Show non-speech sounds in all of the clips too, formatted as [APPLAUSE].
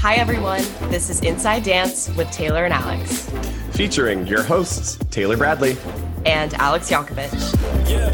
Hi, everyone. This is Inside Dance with Taylor and Alex. Featuring your hosts, Taylor Bradley and Alex Yankovic. Yeah,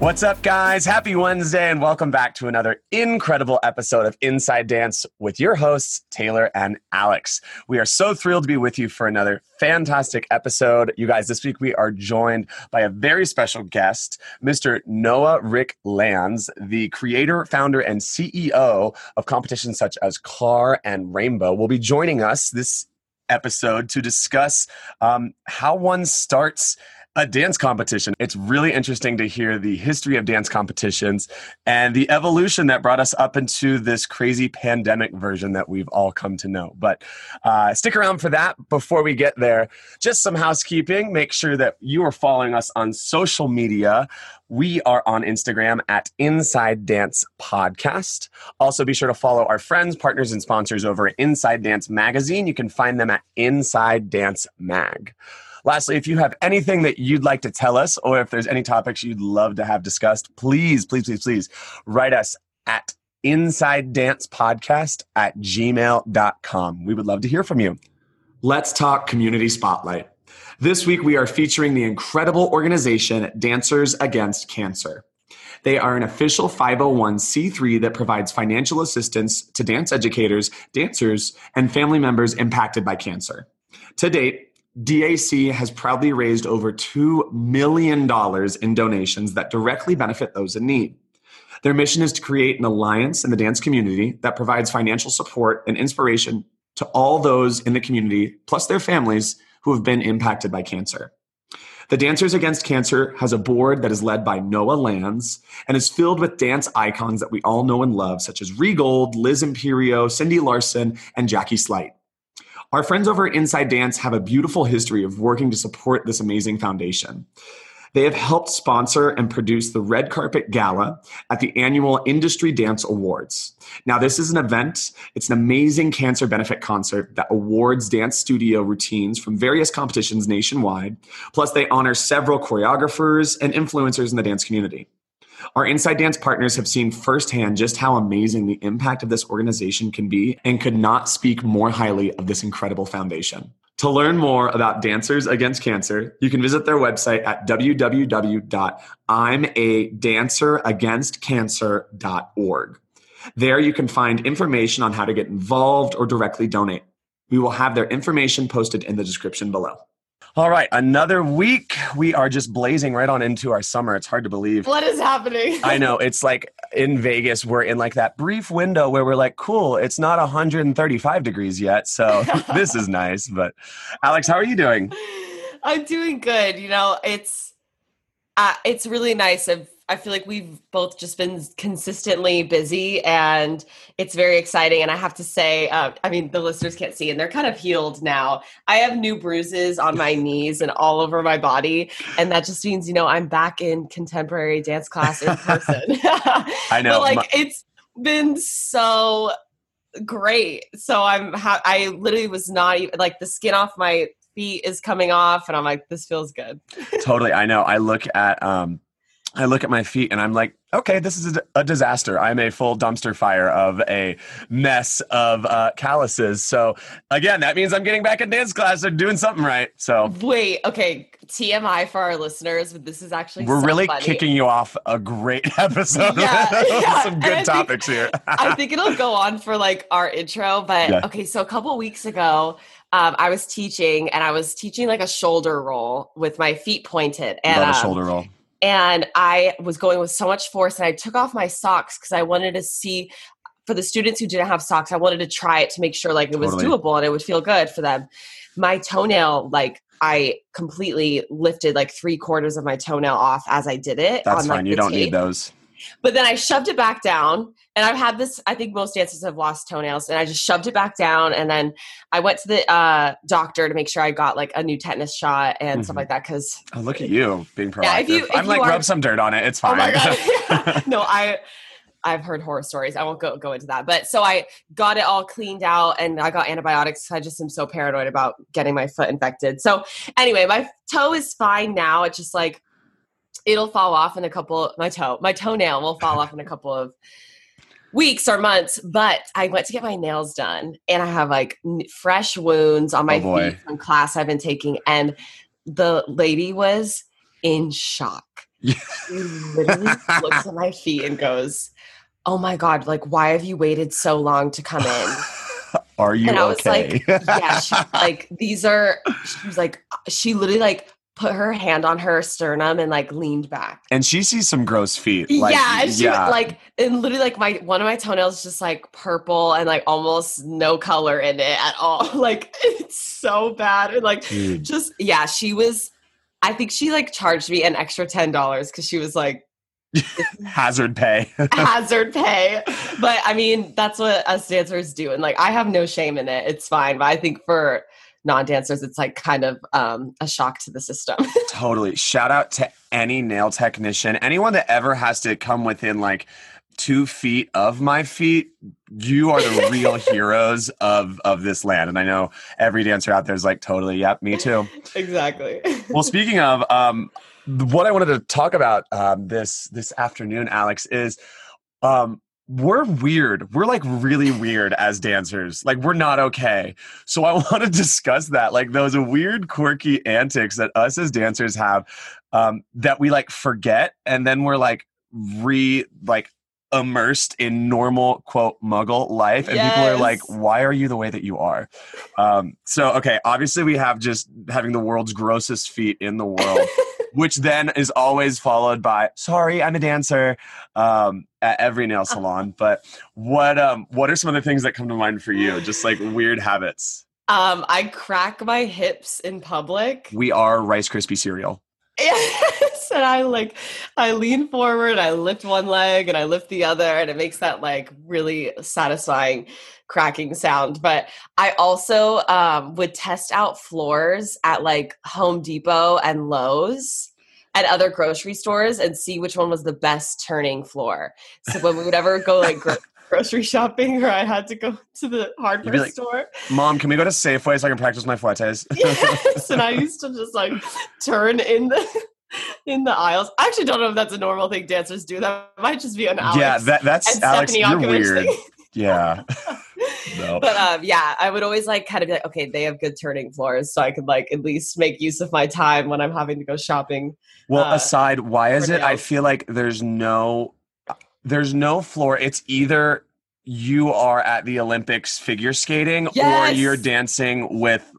What's up, guys? Happy Wednesday, and welcome back to another incredible episode of Inside Dance with your hosts, Taylor and Alex. We are so thrilled to be with you for another fantastic episode. You guys, this week we are joined by a very special guest, Mr. Noah Rick Lands, the creator, founder, and CEO of competitions such as CAR and Rainbow, will be joining us this episode to discuss um, how one starts a dance competition. It's really interesting to hear the history of dance competitions and the evolution that brought us up into this crazy pandemic version that we've all come to know. But uh, stick around for that. Before we get there, just some housekeeping. Make sure that you are following us on social media. We are on Instagram at Inside Dance Podcast. Also, be sure to follow our friends, partners, and sponsors over at Inside Dance Magazine. You can find them at Inside Dance Mag. Lastly, if you have anything that you'd like to tell us, or if there's any topics you'd love to have discussed, please, please, please, please write us at inside dance podcast at gmail.com. We would love to hear from you. Let's talk community spotlight. This week, we are featuring the incredible organization Dancers Against Cancer. They are an official 501c3 that provides financial assistance to dance educators, dancers, and family members impacted by cancer. To date, DAC has proudly raised over $2 million in donations that directly benefit those in need. Their mission is to create an alliance in the dance community that provides financial support and inspiration to all those in the community, plus their families who have been impacted by cancer. The Dancers Against Cancer has a board that is led by Noah Lands and is filled with dance icons that we all know and love, such as Regold, Liz Imperio, Cindy Larson, and Jackie Sleight. Our friends over at Inside Dance have a beautiful history of working to support this amazing foundation. They have helped sponsor and produce the Red Carpet Gala at the annual Industry Dance Awards. Now, this is an event, it's an amazing cancer benefit concert that awards dance studio routines from various competitions nationwide. Plus, they honor several choreographers and influencers in the dance community. Our Inside Dance partners have seen firsthand just how amazing the impact of this organization can be and could not speak more highly of this incredible foundation. To learn more about Dancers Against Cancer, you can visit their website at www.imadanceragainstcancer.org. There you can find information on how to get involved or directly donate. We will have their information posted in the description below. All right, another week. We are just blazing right on into our summer. It's hard to believe. What is happening? I know. It's like in Vegas, we're in like that brief window where we're like, cool, it's not 135 degrees yet. So [LAUGHS] this is nice. But Alex, how are you doing? I'm doing good. You know, it's uh, it's really nice. I've I feel like we've both just been consistently busy and it's very exciting. And I have to say, uh, I mean, the listeners can't see and they're kind of healed now. I have new bruises on my [LAUGHS] knees and all over my body. And that just means, you know, I'm back in contemporary dance class in person. [LAUGHS] I [LAUGHS] know. but like, my- it's been so great. So I'm, ha- I literally was not even like the skin off my feet is coming off and I'm like, this feels good. totally. I know. I look at, um, I look at my feet and I'm like, okay, this is a, disaster. I'm a full dumpster fire of a mess of uh, calluses. So again, that means I'm getting back in dance class or doing something right. So wait, okay, TMI for our listeners, but this is actually we're so really funny. kicking you off a great [LAUGHS] episode. Yeah, [LAUGHS] yeah. Some good topics think, here. [LAUGHS] I think it'll go on for like our intro, but yeah. okay. So a couple weeks ago. Um, I was teaching and I was teaching like a shoulder roll with my feet pointed and Love a um, shoulder roll and I was going with so much force and I took off my socks because I wanted to see for the students who didn't have socks, I wanted to try it to make sure like it was totally. doable and it would feel good for them. My toenail, like I completely lifted like three quarters of my toenail off as I did it. That's on, fine. Like, you don't tape. need those. But then I shoved it back down. And I've had this, I think most dancers have lost toenails. And I just shoved it back down. And then I went to the uh, doctor to make sure I got like a new tetanus shot and mm-hmm. stuff like that. Cause oh, look at you being proactive. Yeah, if you, if I'm like, are, rub some dirt on it. It's fine. Oh my God. [LAUGHS] [LAUGHS] no, I, I've heard horror stories. I won't go go into that. But so I got it all cleaned out and I got antibiotics. I just am so paranoid about getting my foot infected. So anyway, my toe is fine now. It's just like it'll fall off in a couple my toe. My toenail will fall off in a couple of weeks or months, but I went to get my nails done and I have like n- fresh wounds on my Oh, boy. feet from class I've been taking. And the lady was in shock. She literally looks at my feet and goes, Oh my God, like, why have you waited so long to come in? [LAUGHS] Are you and I was okay? like, yeah, she, like these are. She was like, uh, she literally like put her hand on her sternum and like leaned back. and she sees some gross feet. Like, yeah, and she yeah. like and literally like my one of my toenails is just like purple and like almost no color in it at all. [LAUGHS] Like it's so bad and like Dude. just yeah. She was. I think she like charged me an extra ten dollars because she was like [LAUGHS] hazard pay. [LAUGHS] hazard pay. But I mean, that's what us dancers do. And like, I have no shame in it. It's fine. But I think for non dancers, it's like kind of um, a shock to the system. [LAUGHS] Totally. Shout out to any nail technician, anyone that ever has to come within like two feet of my feet. You are the [LAUGHS] real heroes of of this land, and I know every dancer out there is like, totally, yep, me too. exactly. [LAUGHS] Well, speaking of, um, what I wanted to talk about um, this this afternoon, Alex, is um, we're weird. We're like really weird as dancers. Like we're not okay. So I [LAUGHS] want to discuss that, like those weird, quirky antics that us as dancers have um, that we like forget, and then we're like re like immersed in normal quote muggle life and people are like why are you the way that you are? Um so okay obviously we have just having the world's grossest feet in the world [LAUGHS] which then is always followed by sorry i'm a dancer um at every nail salon. But what um what are some of the things that come to mind for you? Just like [GASPS] weird habits. Um, I crack my hips in public. we are rice krispie cereal Yes, and I like I lean forward, I lift one leg and I lift the other, and it makes that like really satisfying cracking sound. But I also um, would test out floors at like Home Depot and Lowe's and other grocery stores and see which one was the best turning floor. So when we would ever go like grocery shopping or I had to go [LAUGHS] to the hardware like, store. mom can we go to safeway so i can practice my flates [LAUGHS] [LAUGHS] yes, and I used to just like turn in the in the aisles. I actually don't know if that's a normal thing dancers do. That might just be an Alex yeah that, that's alex you're weird thing. yeah no But um, yeah, I would always like kind of be like, okay, they have good turning floors, so I could like at least make use of my time when I'm having to go shopping. Well, uh, aside, why is it? I feel like there's no, there's no floor. It's either you are at the Olympics figure skating or you're dancing with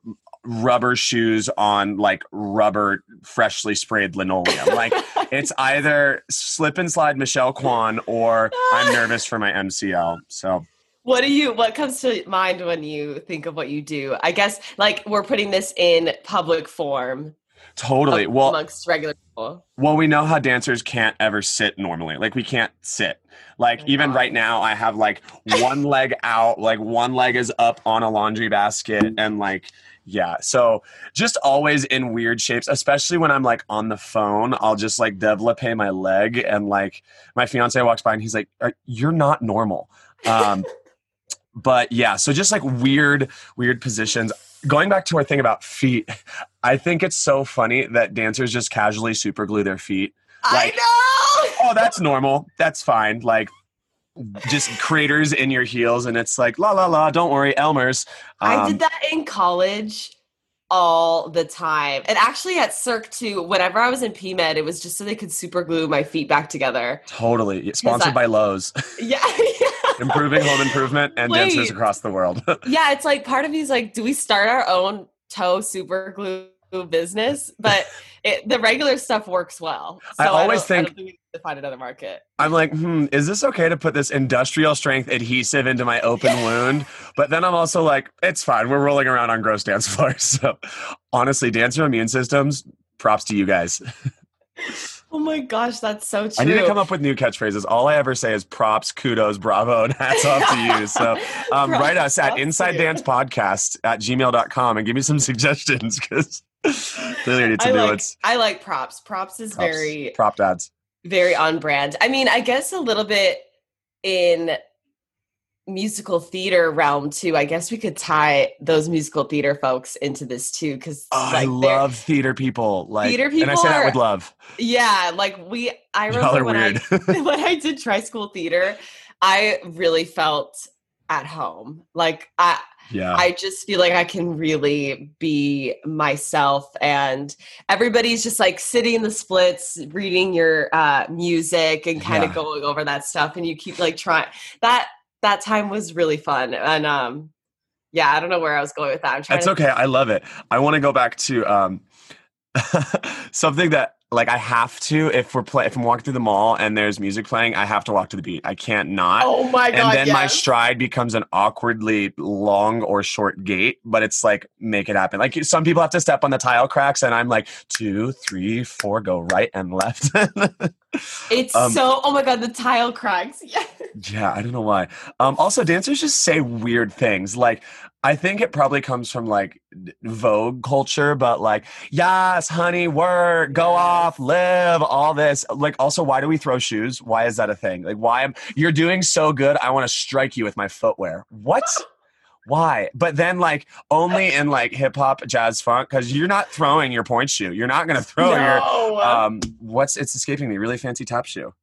rubber shoes on like rubber freshly sprayed linoleum. Like [LAUGHS] it's either slip and slide Michelle Kwan or I'm [LAUGHS] nervous for my MCL. So What do you? What comes to mind when you think of what you do? I guess like we're putting this in public form totally. am- Well, amongst regular people. Well, we know how dancers can't ever sit normally. Like we can't sit. Like Oh, even God. right now, I have like one [LAUGHS] leg out, like one leg is up on a laundry basket, and like yeah. So just always in weird shapes, especially when I'm like on the phone. I'll just like develope my leg, and like my fiance walks by and he's like, "You're not normal." Um, [LAUGHS] but yeah, so just like weird, weird positions. Going back to our thing about feet, I think it's so funny that dancers just casually super glue their feet. Like- I know. Oh, that's normal. That's fine. Like just craters in your heels, and it's like la la la. Don't worry, Elmer's. I Um, did that in college all the time. And actually at Cirque too, whenever I was in PMed, it was just so they could super glue my feet back together. Totally sponsored I- by Lowe's, [LAUGHS] Yeah. yeah. improving home improvement and dancers across the world. [LAUGHS] Yeah, it's like part of me is like, do we start our own toe super glue business? But [LAUGHS] it, the regular stuff works well. I always don't- I think- we need to find another market. I'm like, hmm, is this okay to put this industrial strength adhesive into my open [LAUGHS] wound? But then I'm also like, it's fine. We're rolling around on gross dance floors. [LAUGHS] So honestly, dancer immune systems, props to you guys. Oh my gosh, that's so true. I need to come up with new catchphrases. All I ever say is props, kudos, bravo, and hats off to you. So [LAUGHS] um, write us at inside dance podcast at gmail.com and give me some [LAUGHS] suggestions because [LAUGHS] clearly I need to I do like, it. I like props. Props is Props. very prop dads. very on brand. I mean, I guess a little bit in musical theater realm too. I guess we could tie those musical theater folks into this too, because Oh, I love theater people. Like, Theater and I people say that with love. yeah, like we. I remember when weird. I [LAUGHS] [LAUGHS] when I did tri school theater. I really felt at home. Like I Yeah. I just feel like I can really be myself and everybody's just like sitting in the splits reading your uh music and kind Yeah. of going over that stuff and you keep like trying that that time was really fun and um yeah, I don't know where I was going with that. I'm trying That's to okay. I love it. I want to go back to um, [LAUGHS] something that like I have to if we're play if I'm walking through the mall and there's music playing, I have to walk to the beat. I can't not. Oh my god. and then my stride becomes an awkwardly long or short gait, but it's like make it happen. Like some people have to step on the tile cracks, and I'm like two, three, four, go right and left. [LAUGHS] It's um, so oh my god, the tile cracks. [LAUGHS] Yeah. Yeah, I don't know why. Um, also, dancers just say weird things. Like, I think it probably comes from like Vogue culture, but like, yes, honey, work, go off, live, all this. Like, also, why do we throw shoes? Why is that a thing? Like, why am you're doing so good? I want to strike you with my footwear. What? [LAUGHS] Why? But then, like, only in like hip hop, jazz, funk, because you're not throwing your point shoe. You're not gonna throw your No. um. What's it's escaping me? Really fancy top shoe.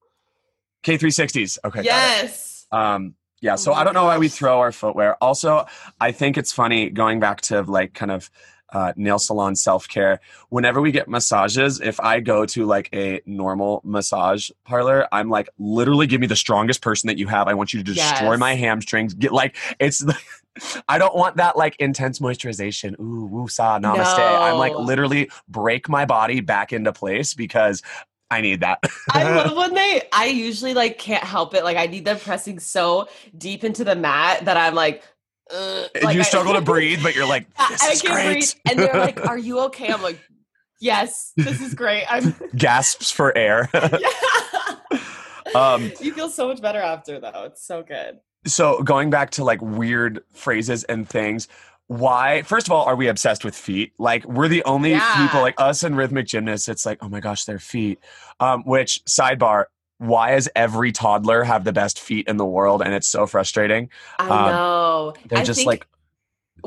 K360s. Okay. got it. yes. Um, yeah, so Oh I don't know why we throw our footwear. Also, I think it's funny going back to like kind of uh, nail salon self care. Whenever we get massages, if I go to like a normal massage parlor, I'm like, literally, give me the strongest person that you have. I want you to destroy Yes. my hamstrings. Get like, it's. [LAUGHS] I don't want that like intense moisturization. Ooh, woo sa, namaste. I'm like literally break my body back into place because I need that. [LAUGHS] I love when they. I usually like can't help it. Like I need them pressing so deep into the mat that I'm like. Uh, like you I- struggle to [LAUGHS] breathe, but you're like, I, I can't great. breathe, and they're like, [LAUGHS] "Are you okay?" I'm like, "Yes, this is great." I'm. gasps for air. um, you feel so much better after though. It's so good. so going back to like weird phrases and things, why? First of all, are we obsessed with feet? Like we're the only Yeah. people like us and rhythmic gymnasts. It's like, oh my gosh, their feet. Um, which sidebar? Why does every toddler have the best feet in the world? And it's so frustrating. I Um, know. They're I just think like,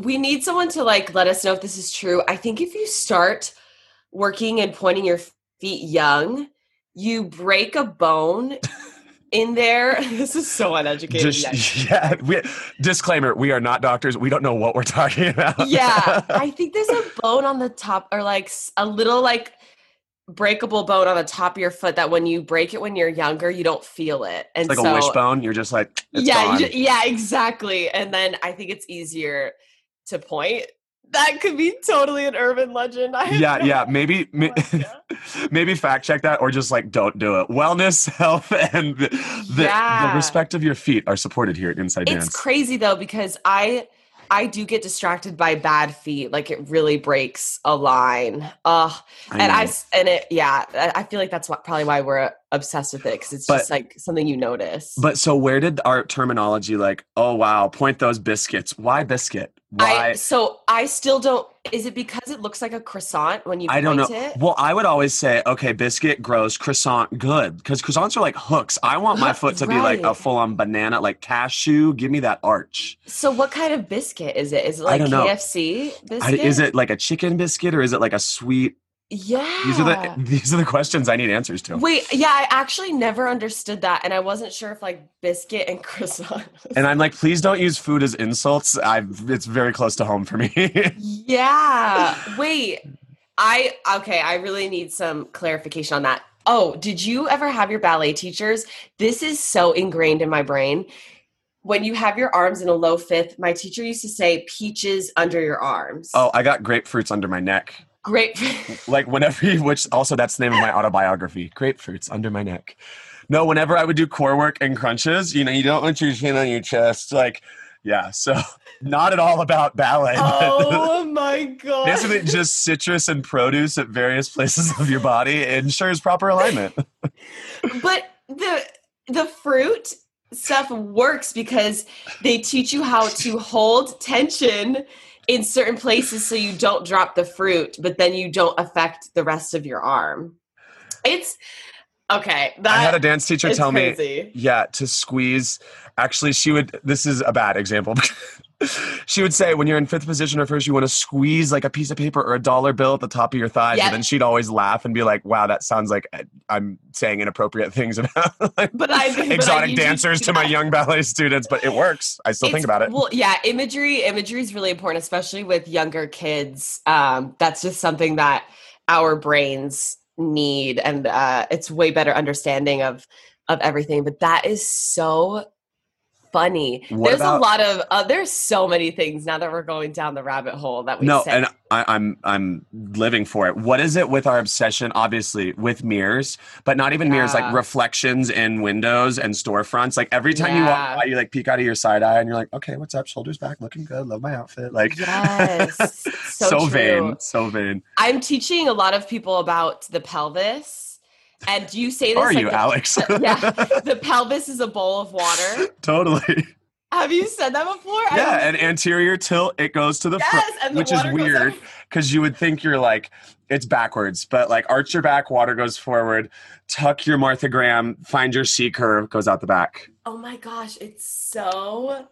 we need someone to like let us know if this is true. I think if you start working and pointing your feet young, you break a bone [LAUGHS] in there. [LAUGHS] This is so uneducated. yet. [LAUGHS] yeah. We, disclaimer: We are not doctors. We don't know what we're [LAUGHS] talking about. yeah i think there's a bone on the top or like a little like breakable bone on the top of your foot that when you break it when you're younger you don't feel it and like so a wishbone. You're just like, it's yeah you yeah exactly and then i think it's easier to point that could be totally an urban legend. I yeah no yeah [LAUGHS] maybe oh ma- [LAUGHS] maybe fact check that or just like don't do it. Wellness [LAUGHS] health and the, the, Yeah. the respect of your feet are supported here at inside it's dance. crazy though because i i do get distracted by bad feet. Like it really breaks a line. Ugh. and I s- and it yeah I I feel like that's what, probably why we're obsessed with it because it's But- just like something you notice. but so where did our terminology like oh wow point those biscuits. Why biscuit why I so I still don't. Is it because it looks like a croissant when you I don't know. it? Well, I would always say, okay, biscuit, gross, croissant, good. Because croissants are like hooks. I want my [LAUGHS] foot to be like a full on banana, like cashew. Give me that arch. So what kind of biscuit is it? Is it I like. KFC I, biscuit? is it like a chicken biscuit or is it like a sweet? Yeah. These are the [LAUGHS] these are the questions I need answers to. Wait, yeah, I actually never understood that, and I wasn't sure if like biscuit and [LAUGHS] croissant. And I'm like, please don't use food as insults. I've it's very close to home for me. [LAUGHS] yeah. Wait. I okay, I really need some clarification on that. Oh, did you ever have your ballet teachers? This is so ingrained in my brain. When you have your arms in a low fifth, my teacher used to say peaches under your arms. oh, I got grapefruits under my neck. Great. [LAUGHS] Like whenever, which also that's the name of my autobiography. Grapefruits under my neck. No, whenever I would do core work and crunches, you know, you don't want your chin on your chest. Like, yeah. So not at all about ballet. oh [LAUGHS] my god. Basically, just citrus and produce at various places of your body ensures proper alignment. [LAUGHS] but the the fruit stuff works because they teach you how to hold tension in certain places so you don't drop the fruit but then you don't affect the rest of your arm. It's Okay, I had a dance teacher tell me, yeah, to squeeze. Actually, she would. This is a bad example. [LAUGHS] she would say when you're in fifth position or first, you want to squeeze like a piece of paper or a dollar bill at the top of your thighs. Yep. And then she'd always laugh and be like, "Wow, that sounds like I- I'm saying inappropriate things about [LAUGHS] like, But I but I exotic dancers to my [LAUGHS] young ballet students." But it works. I still think about it. Well, yeah, imagery imagery is really important, especially with younger kids. Um, that's just something that our brains need, and uh, it's way better understanding of of everything. But that is so funny. What there's about- a lot of uh, there's so many things now that we're going down the rabbit hole that we no, and I, I'm I'm living for it. What is it with our obsession? Obviously, with mirrors, but not even mirrors, like reflections in windows and storefronts. Like every time you walk by, you like peek out of your side eye, and you're like, "Okay, what's up? Shoulders back, looking good. Love my outfit." Like, yes, [LAUGHS] so, so, vain, so vain. I'm teaching a lot of people about the pelvis, and you say this. Are like you, the- Alex? [LAUGHS] yeah, [LAUGHS] the pelvis is a bowl of water. totally. Have you said that before? Yeah, and anterior tilt, it goes to the front, yes, and the which is weird because you would think you're like it's backwards, but like arch your back, water goes forward. Tuck your Martha Graham, find your C curve, goes out the back. Oh my gosh, it's so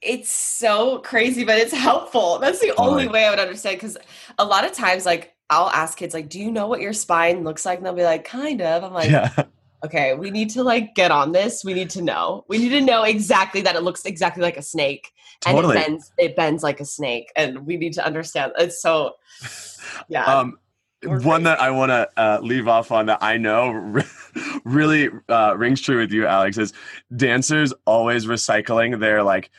it's so crazy, but it's helpful. That's the only way I would understand because a lot of times, like I'll ask kids, like, "Do you know what your spine looks like?" And they'll be like, "Kind of." I'm like, yeah. [LAUGHS] "Okay, we need to like get on this. We need to know. We need to know exactly that it looks exactly like a snake, Totally. and it bends. It bends like a snake, and we need to understand. It's so, yeah. [LAUGHS] Um, one that I want to uh, leave off on that I know [LAUGHS] really uh, rings true with you, Alex, is dancers always recycling their like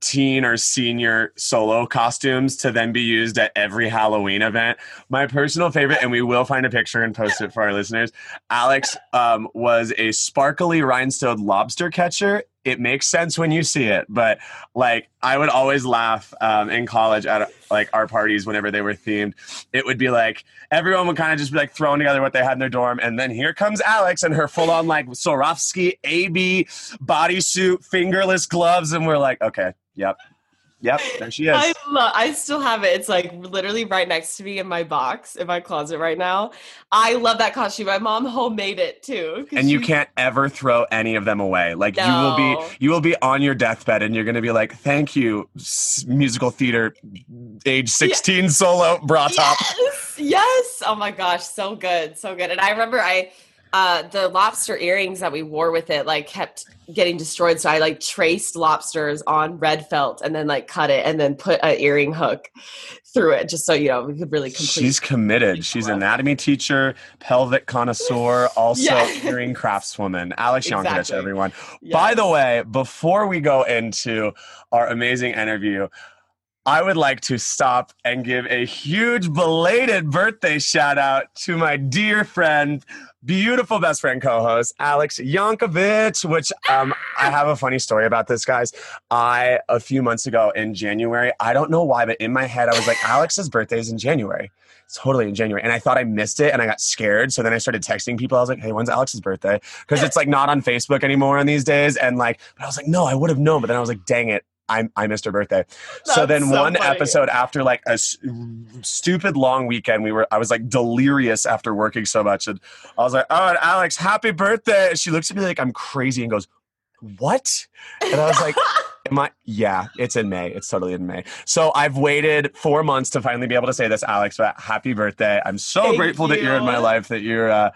teen or senior solo costumes to then be used at every Halloween event. My personal favorite, and we will find a picture and post it for our listeners. Alex um, was a sparkly rhinestone lobster catcher. It makes sense when you see it, but like I would always laugh um, in college at like our parties whenever they were themed. It would be like everyone would kind of just be like throwing together what they had in their dorm, and then here comes Alex and her full on like Swarovski AB bodysuit, fingerless gloves, and we're like, okay, yep, yep, there she is. I love. I still have it. It's like literally right next to me in my box in my closet right now. I love that costume. My mom homemade it too. and you she- can't ever throw any of them away. Like you will be, you will be on your deathbed, and you're going to be like, "Thank you, s- musical theater, age sixteen solo bra top." Yes, yes. Oh my gosh, so good, so good. And I remember I, uh, the lobster earrings that we wore with it, like kept getting destroyed. So I like traced lobsters on red felt and then like cut it and then put an earring hook through it, just so you know we could really complete. She's committed. She's anatomy teacher, pelvic connoisseur, [LAUGHS] also Yeah. earring craftswoman. Alex Yankovic, Exactly. everyone. Yes. By the way, before we go into our amazing interview, I would like to stop and give a huge belated birthday shout out to my dear friend, beautiful best friend co-host, Alex Yankovic, which um, I have a funny story about this, guys. I, a few months ago in January, I don't know why, but in my head, I was like, Alex's birthday is in January. It's totally in January. And I thought I missed it and I got scared. So then I started texting people. I was like, hey, when's Alex's birthday? Because it's like not on Facebook anymore on these days. And like, but I was like, no, I would have known. But then I was like, dang it. I, I missed her birthday. so then so one funny. episode after like a s- stupid long weekend, we were I was like delirious after working so much, and I was like, "Oh, Alex, happy birthday!" And she looks at me like I'm crazy and goes, "What?" And I was like, [LAUGHS] Am I? Yeah, it's in May. It's totally in May. So I've waited four months to finally be able to say this, Alex. But happy birthday! I'm so Thank grateful that you're in my life. That you're uh,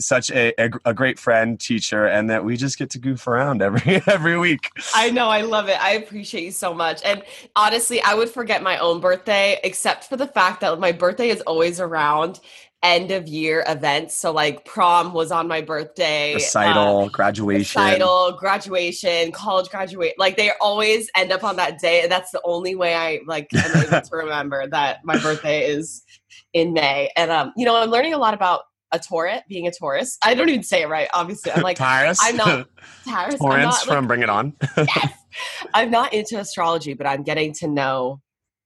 such a, a, a great friend, teacher, and that we just get to goof around every [LAUGHS] every week. I know, I love it. I appreciate you so much. And honestly, I would forget my own birthday, except for the fact that my birthday is always around end of year events. So like prom was on my birthday. Recital, graduation. Uh, recital, graduation, college graduate. Like they always end up on that day. And that's the only way I like am able to [LAUGHS] remember that my birthday is in May. And um, you know, I'm learning a lot about a Taurus, being a Taurus. I don't even say it right, obviously. I'm like [LAUGHS] Tyrus. [LAUGHS] I'm not Taurus. I'm Torrance not, like, Bring It On. [LAUGHS] yes. I'm not into astrology, but I'm getting to know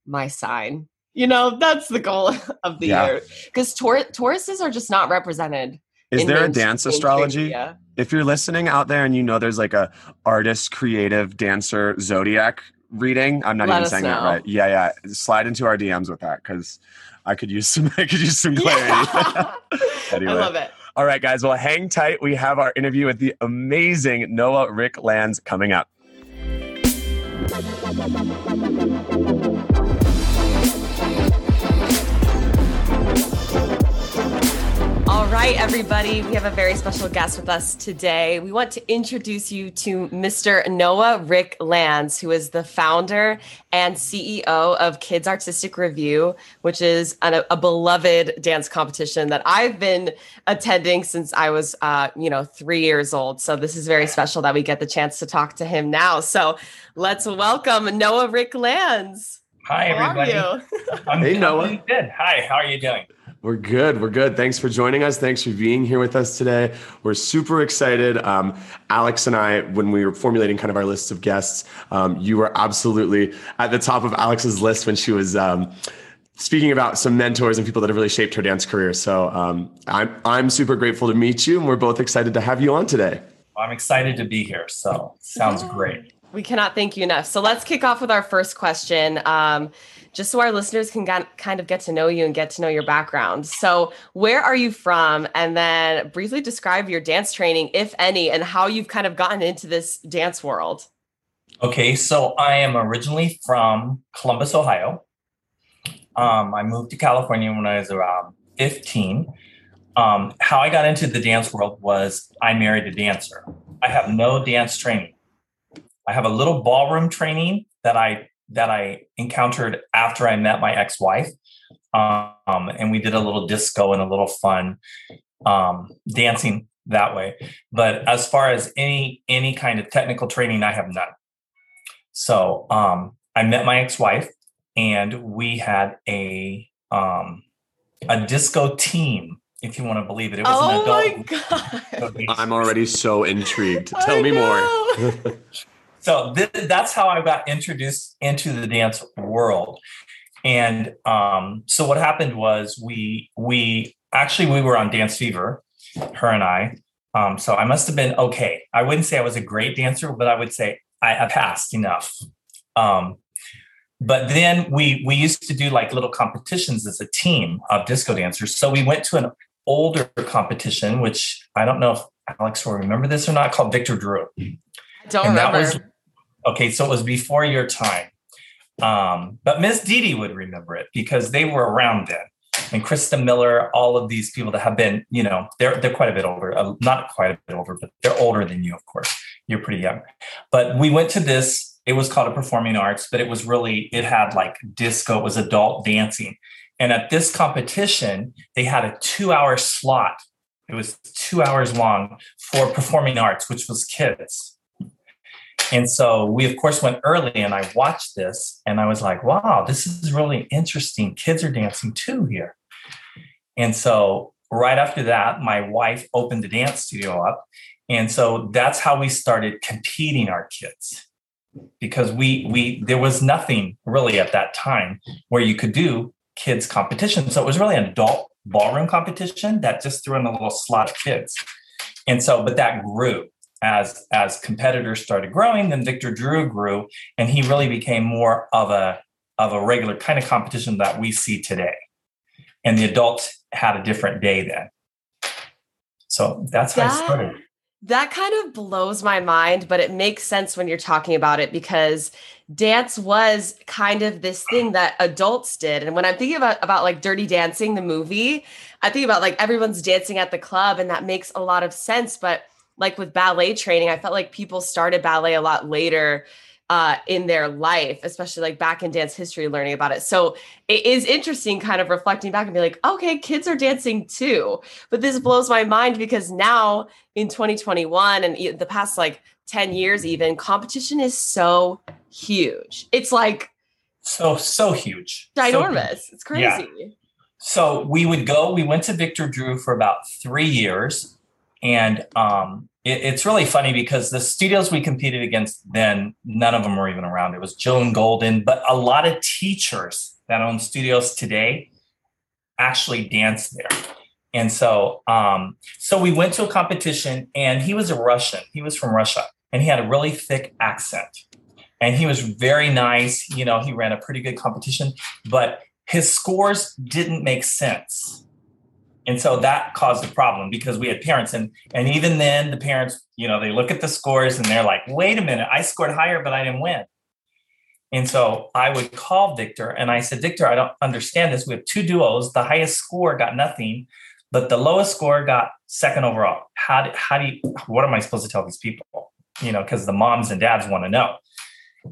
my sign. You know, that's the goal of the Yeah. year. Because Taur- Tauruses are just not represented. Is there a dance astrology? media. If you're listening out there and you know there's like a artist, creative, dancer, zodiac reading, I'm not Let even saying that right. Yeah, yeah. Slide into our DMs with that because I could use some. [LAUGHS] I could use some clarity. Yeah. [LAUGHS] [LAUGHS] Anyway. I love it. All right, guys. Well, hang tight. We have our interview with the amazing Noah Rick Lands coming up. All right, everybody, we have a very special guest with us today. We want to introduce you to Mr. Noah Rick Lands, who is the founder and CEO of Kids Artistic Review, which is an, a beloved dance competition that I've been attending since I was, uh, you know, three years old. So this is very special that we get the chance to talk to him now. So let's welcome Noah Rick Lands. Hi, How are everybody. you? I'm, Hey, Noah. good. Hi, how are you doing? We're good. We're good. Thanks for joining us. Thanks for being here with us today. We're super excited. Um, Alex and I, when we were formulating kind of our list of guests, um, you were absolutely at the top of Alex's list when she was um, speaking about some mentors and people that have really shaped her dance career. So um, I'm I'm super grateful to meet you, and we're both excited to have you on today. I'm excited to be here. So sounds great. We cannot thank you enough. So let's kick off with our first question, um, just so our listeners can get, kind of get to know you and get to know your background. So, where are you from? And then briefly describe your dance training, if any, and how you've kind of gotten into this dance world. Okay, so I am originally from Columbus, Ohio. Um, I moved to California when I was around 15. Um, how I got into the dance world was I married a dancer. I have no dance training. I have a little ballroom training that I that I encountered after I met my ex-wife, um, and we did a little disco and a little fun um, dancing that way. But as far as any any kind of technical training, I have none. So um, I met my ex-wife, and we had a um, a disco team, if you want to believe it. It was an Oh my adult. God. I'm already so intrigued. [LAUGHS] I Tell me more. [LAUGHS] so th- that's how I got introduced into the dance world. And um, so what happened was we we actually we were on Dance Fever, her and I. Um, so I must have been okay. I wouldn't say I was a great dancer, but I would say I, I passed enough. Um, but then we we used to do like little competitions as a team of disco dancers. So we went to an older competition, which I don't know if Alex will remember this or not, called Victor Drew. Don't And that remember. was- Okay, so it was before your time. Um, but Miss Didi would remember it because they were around then. And Krista Miller, all of these people that have been, you know, they're they're quite a bit older, uh, not quite a bit older, but they're older than you, of course. You're pretty young. But we went to this. It was called a performing arts, but it was really it had like disco. It was adult dancing. And at this competition, they had a two-hour slot. It was two hours long for performing arts, which was kids. And so we, of course, went early and I watched this and I was like, wow, this is really interesting. Kids are dancing too here. And so right after that, my wife opened the dance studio up. And so that's how we started competing our kids because we we there was nothing really at that time where you could do kids competition. So it was really an adult ballroom competition that just threw in a little slot of kids. And so, but that grew as as competitors started growing then victor drew grew and he really became more of a of a regular kind of competition that we see today. And the adults had a different day then. So that's how i started. That kind of blows my mind, but it makes sense when you're talking about it because dance was kind of this thing that adults did. And when I'm thinking about about like Dirty Dancing the movie, I think about like everyone's dancing at the club and that makes a lot of sense, but like with ballet training, I felt like people started ballet a lot later uh, in their life, especially like back in dance history, learning about it. So it is interesting kind of reflecting back and be like, okay, kids are dancing too. But this blows my mind because now in 2021 and the past like 10 years, even competition is so huge. It's like so so huge So huge. ginormous. it's crazy. Yeah. so we would go we went to victor drew for about three years and um, it, it's really funny because the studios we competed against then none of them were even around. It was joan golden but a lot of teachers that own studios today actually dance there. And so um, so we went to a competition and he was a russian. He was from russia and he had a really thick accent. And he was very nice. You know he ran a pretty good competition but his scores didn't make sense And so that caused a problem because we had parents and and even then the parents, you know, they look at the scores and they're like, wait a minute, I scored higher, but I didn't win. And so I would call Victor and I said, Victor, I don't understand this. We have two duos. The highest score got nothing, but the lowest score got second overall. How do, how do you, what am I supposed to tell these people? You know, because the moms and dads want to know.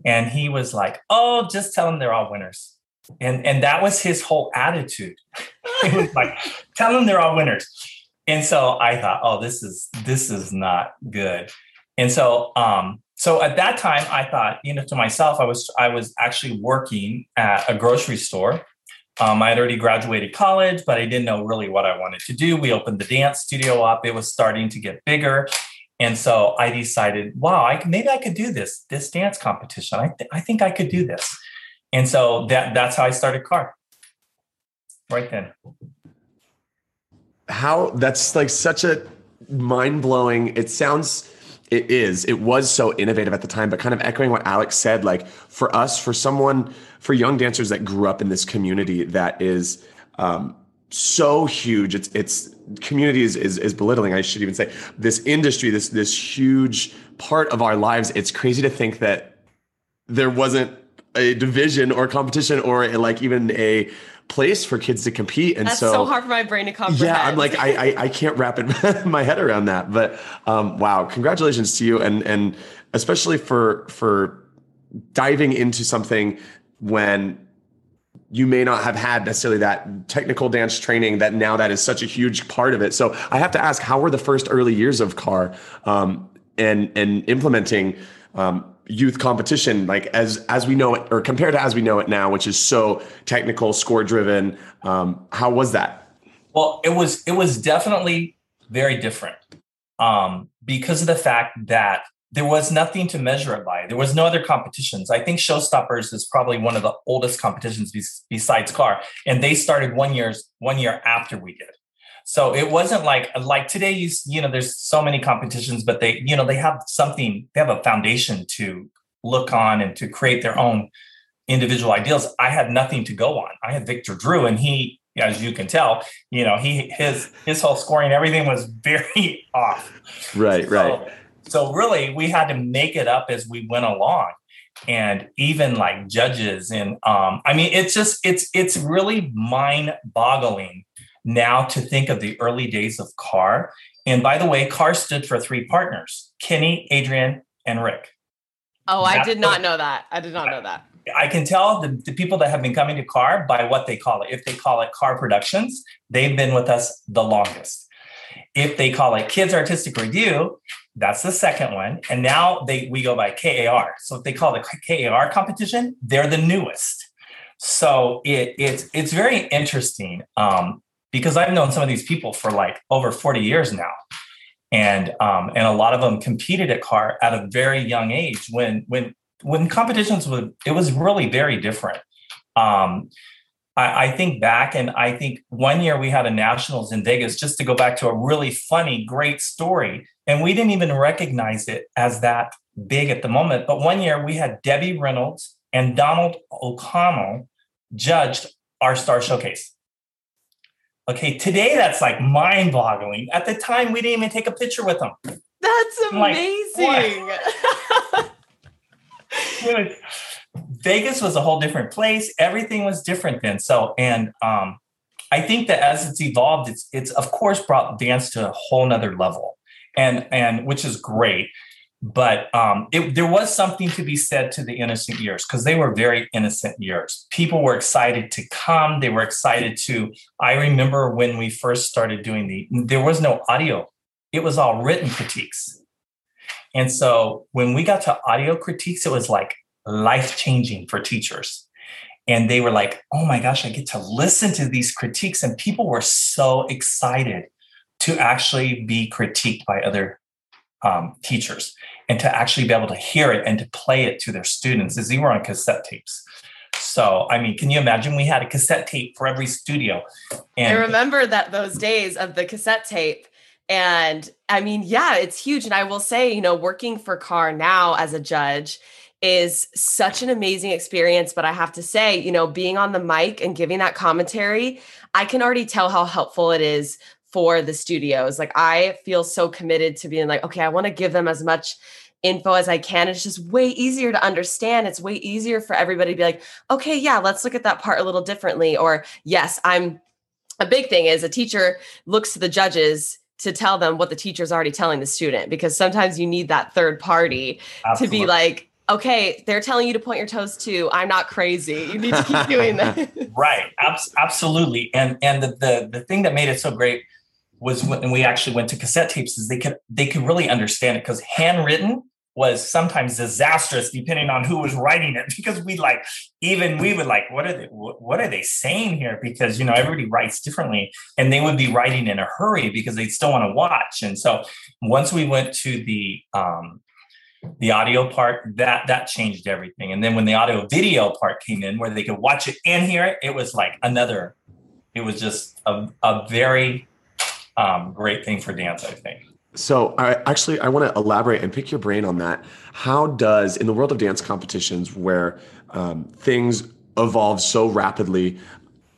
And he was like, oh, just tell them they're all winners. And, and that was his whole attitude. [LAUGHS] it was like, tell them they're all winners. And so I thought, oh, this is, this is not good. And so, um, so at that time I thought, you know, to myself, I was, I was actually working at a grocery store um, I had already graduated college, but I didn't know really what I wanted to do. We opened the dance studio up. It was starting to get bigger. And so I decided, wow, I, maybe I could do this, this dance competition. I, th- I think I could do this. And so that, that's how I started CAR right then. How that's like such a mind blowing, it sounds it is. It was so innovative at the time, but kind of echoing what Alex said, like for us, for someone, for young dancers that grew up in this community that is um, so huge, it's it's community is, is is belittling. I should even say this industry, this this huge part of our lives. It's crazy to think that there wasn't a division or competition or like even a place for kids to compete. And That's so, so hard for my brain to comprehend. yeah, I'm like, I, I, I can't wrap it, [LAUGHS] my head around that. But um, wow, congratulations to you, and and especially for for diving into something when you may not have had necessarily that technical dance training that now that is such a huge part of it. So I have to ask, how were the first early years of CAR um, and and implementing um, youth competition like as as we know it or compared to as we know it now which is so technical score driven um, how was that? Well it was it was definitely very different um, because of the fact that there was nothing to measure it by. There was no other competitions. I think showstoppers is probably one of the oldest competitions besides car and they started one years one year after we did so it wasn't like like today you you know there's so many competitions but they you know they have something they have a foundation to look on and to create their own individual ideals. I had nothing to go on. I had Victor Drew and he as you can tell, you know, he his his whole scoring everything was [LAUGHS] very off. Right, so, right. So really we had to make it up as we went along and even like judges and um I mean it's just it's it's really mind boggling now to think of the early days of CAR. And by the way, CAR stood for three partners Kenny, Adrian, and Rick. Oh, That's I did not know that. I did not know that. I can tell the, the people that have been coming to CAR by what they call it. If they call it CAR Productions, they've been with us the longest. If they call it Kids Artistic Review, that's the second one. And now they we go by KAR. So if they call it KAR competition, they're the newest. So it, it's it's very interesting. Um, because I've known some of these people for like over 40 years now. And um, and a lot of them competed at CAR at a very young age when when when competitions would it was really very different. Um, I, I think back and I think one year we had a nationals in Vegas just to go back to a really funny, great story. And we didn't even recognize it as that big at the moment. But one year we had Debbie Reynolds and Donald O'Connor judged our star showcase. Okay, today that's like mind boggling. At the time, we didn't even take a picture with them. That's amazing. Like, [LAUGHS] Vegas was a whole different place. Everything was different then. So, and um, I think that as it's evolved, it's it's of course brought dance to a whole nother level, and and which is great but um, it, there was something to be said to the innocent years because they were very innocent years. People were excited to come. They were excited to. I remember when we first started doing the, there was no audio, it was all written critiques. And so when we got to audio critiques, it was like life changing for teachers. And they were like, oh my gosh, I get to listen to these critiques. And people were so excited to actually be critiqued by other um, teachers and to actually be able to hear it and to play it to their students is they were on cassette tapes. So, I mean, can you imagine? We had a cassette tape for every studio. And I remember that those days of the cassette tape And I mean, yeah, it's huge. And I will say, you know, working for KAR now as a judge is such an amazing experience. But I have to say, you know, being on the mic and giving that commentary, I can already tell how helpful it is for the studios. Like, I feel so committed to being like, okay, I want to give them as much info as I can. It's just way easier to understand. It's way easier for everybody to be like, okay, yeah, let's look at that part a little differently. Or, yes, I'm a big thing is a teacher looks to the judges to tell them what the teacher's already telling the student because sometimes you need that third party Absolutely. to be like okay they're telling you to point your toes to i'm not crazy you need to keep doing [LAUGHS] that right absolutely and and the, the the thing that made it so great was when we actually went to cassette tapes is they could they could really understand it because handwritten was sometimes disastrous depending on who was writing it [LAUGHS] because we like even we would like what are they what are they saying here? Because you know everybody writes differently and they would be writing in a hurry because they still want to watch. And so once we went to the um the audio part that that changed everything. And then when the audio video part came in where they could watch it and hear it it was like another it was just a, a very um, great thing for dance i think so I actually I want to elaborate and pick your brain on that. How does in the world of dance competitions where um, things evolve so rapidly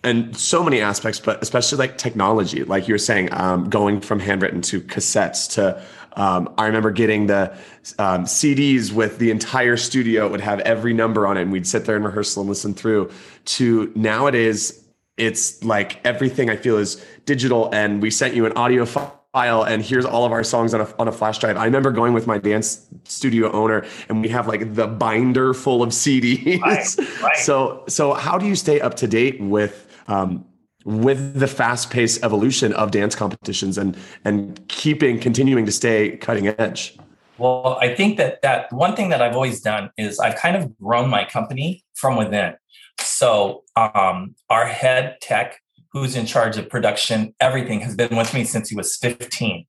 and so many aspects, but especially like technology, like you were saying, um, going from handwritten to cassettes to um, I remember getting the um, CDs with the entire studio it would have every number on it, and we'd sit there in rehearsal and listen through. To nowadays, it's like everything I feel is digital, and we sent you an audio file file and here's all of our songs on a, on a flash drive. I remember going with my dance studio owner and we have like the binder full of CDs. Right, right. [LAUGHS] So, so how do you stay up to date with, um, with the fast paced evolution of dance competitions and, and keeping, continuing to stay cutting edge? Well, I think that that one thing that I've always done is I've kind of grown my company from within. So um, our head tech who's in charge of production, everything, has been with me since he was 15.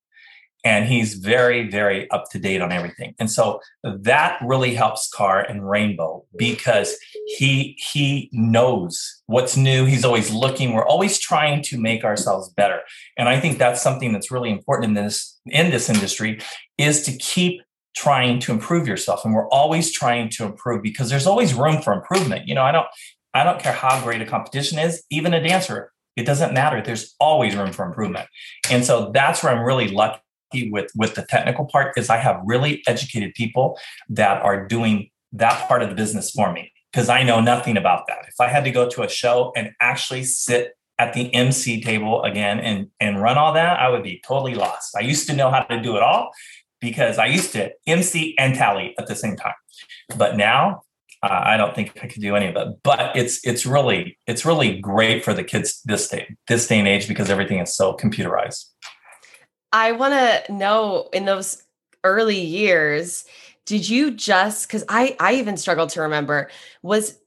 And he's very, very up to date on everything. And so that really helps KAR and Rainbow because he he knows what's new. He's always looking. We're always trying to make ourselves better. And I think that's something that's really important in this in this industry is to keep trying to improve yourself and we're always trying to improve because there's always room for improvement you know i don't i don't care how great a competition is even a dancer it doesn't matter. There's always room for improvement. And so that's where I'm really lucky with with the technical part is I have really educated people that are doing that part of the business for me because I know nothing about that. If I had to go to a show and actually sit at the MC table again and and run all that, I would be totally lost. I used to know how to do it all because I used to MC and tally at the same time. But now uh, I don't think I could do any of it. But it's it's really it's really great for the kids this day this day and age because everything is so computerized. I want to know in those early years, did you just because I I even struggled to remember was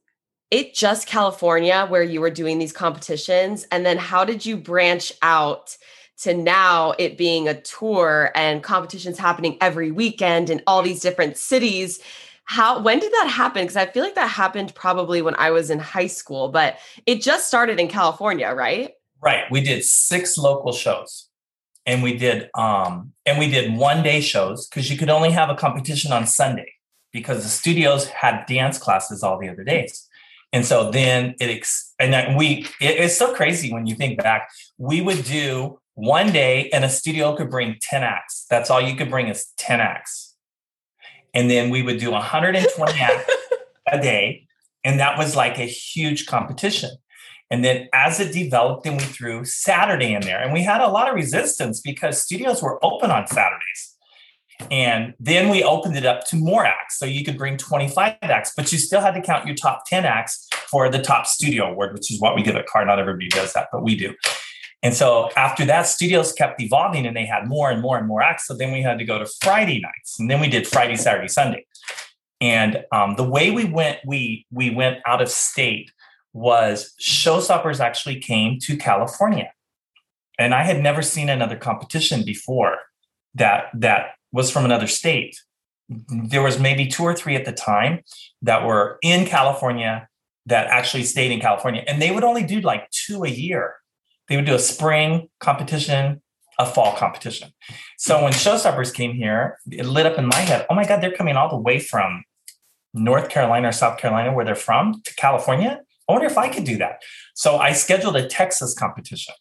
it just California where you were doing these competitions, and then how did you branch out? to now it being a tour and competitions happening every weekend in all these different cities how when did that happen? Because i feel like that happened probably when i was in high school but it just started in california right? Right we did six local shows. And we did um and we did one day shows because you could only have a competition on sunday because the studios had dance classes all the other days. And so then it ex- and then we it, it's so crazy when you think back. We would do one day and a studio could bring 10 acts. That's all you could bring is 10 acts and then we would do 120 [LAUGHS] acts a day and that was like a huge competition. And then as it developed then we threw saturday in there and we had a lot of resistance because studios were open on saturdays. And then we opened it up to more acts so you could bring 25 acts but you still had to count your top 10 acts for the top studio award which is what we give at KAR not everybody does that but we do and so after that, studios kept evolving and they had more and more and more acts. So then we had to go to Friday nights, and then we did Friday, Saturday, Sunday. And um, the way we went, we we went out of state was Showstoppers actually came to California, and I had never seen another competition before that that was from another state. There was maybe two or three at the time that were in California that actually stayed in California, and they would only do like two a year they would do a spring competition, a fall competition. So when Showstoppers came here, it lit up in my head. Oh my God, they're coming all the way from North Carolina or South Carolina, where they're from, to California. I wonder if I could do that. So I scheduled a Texas competition,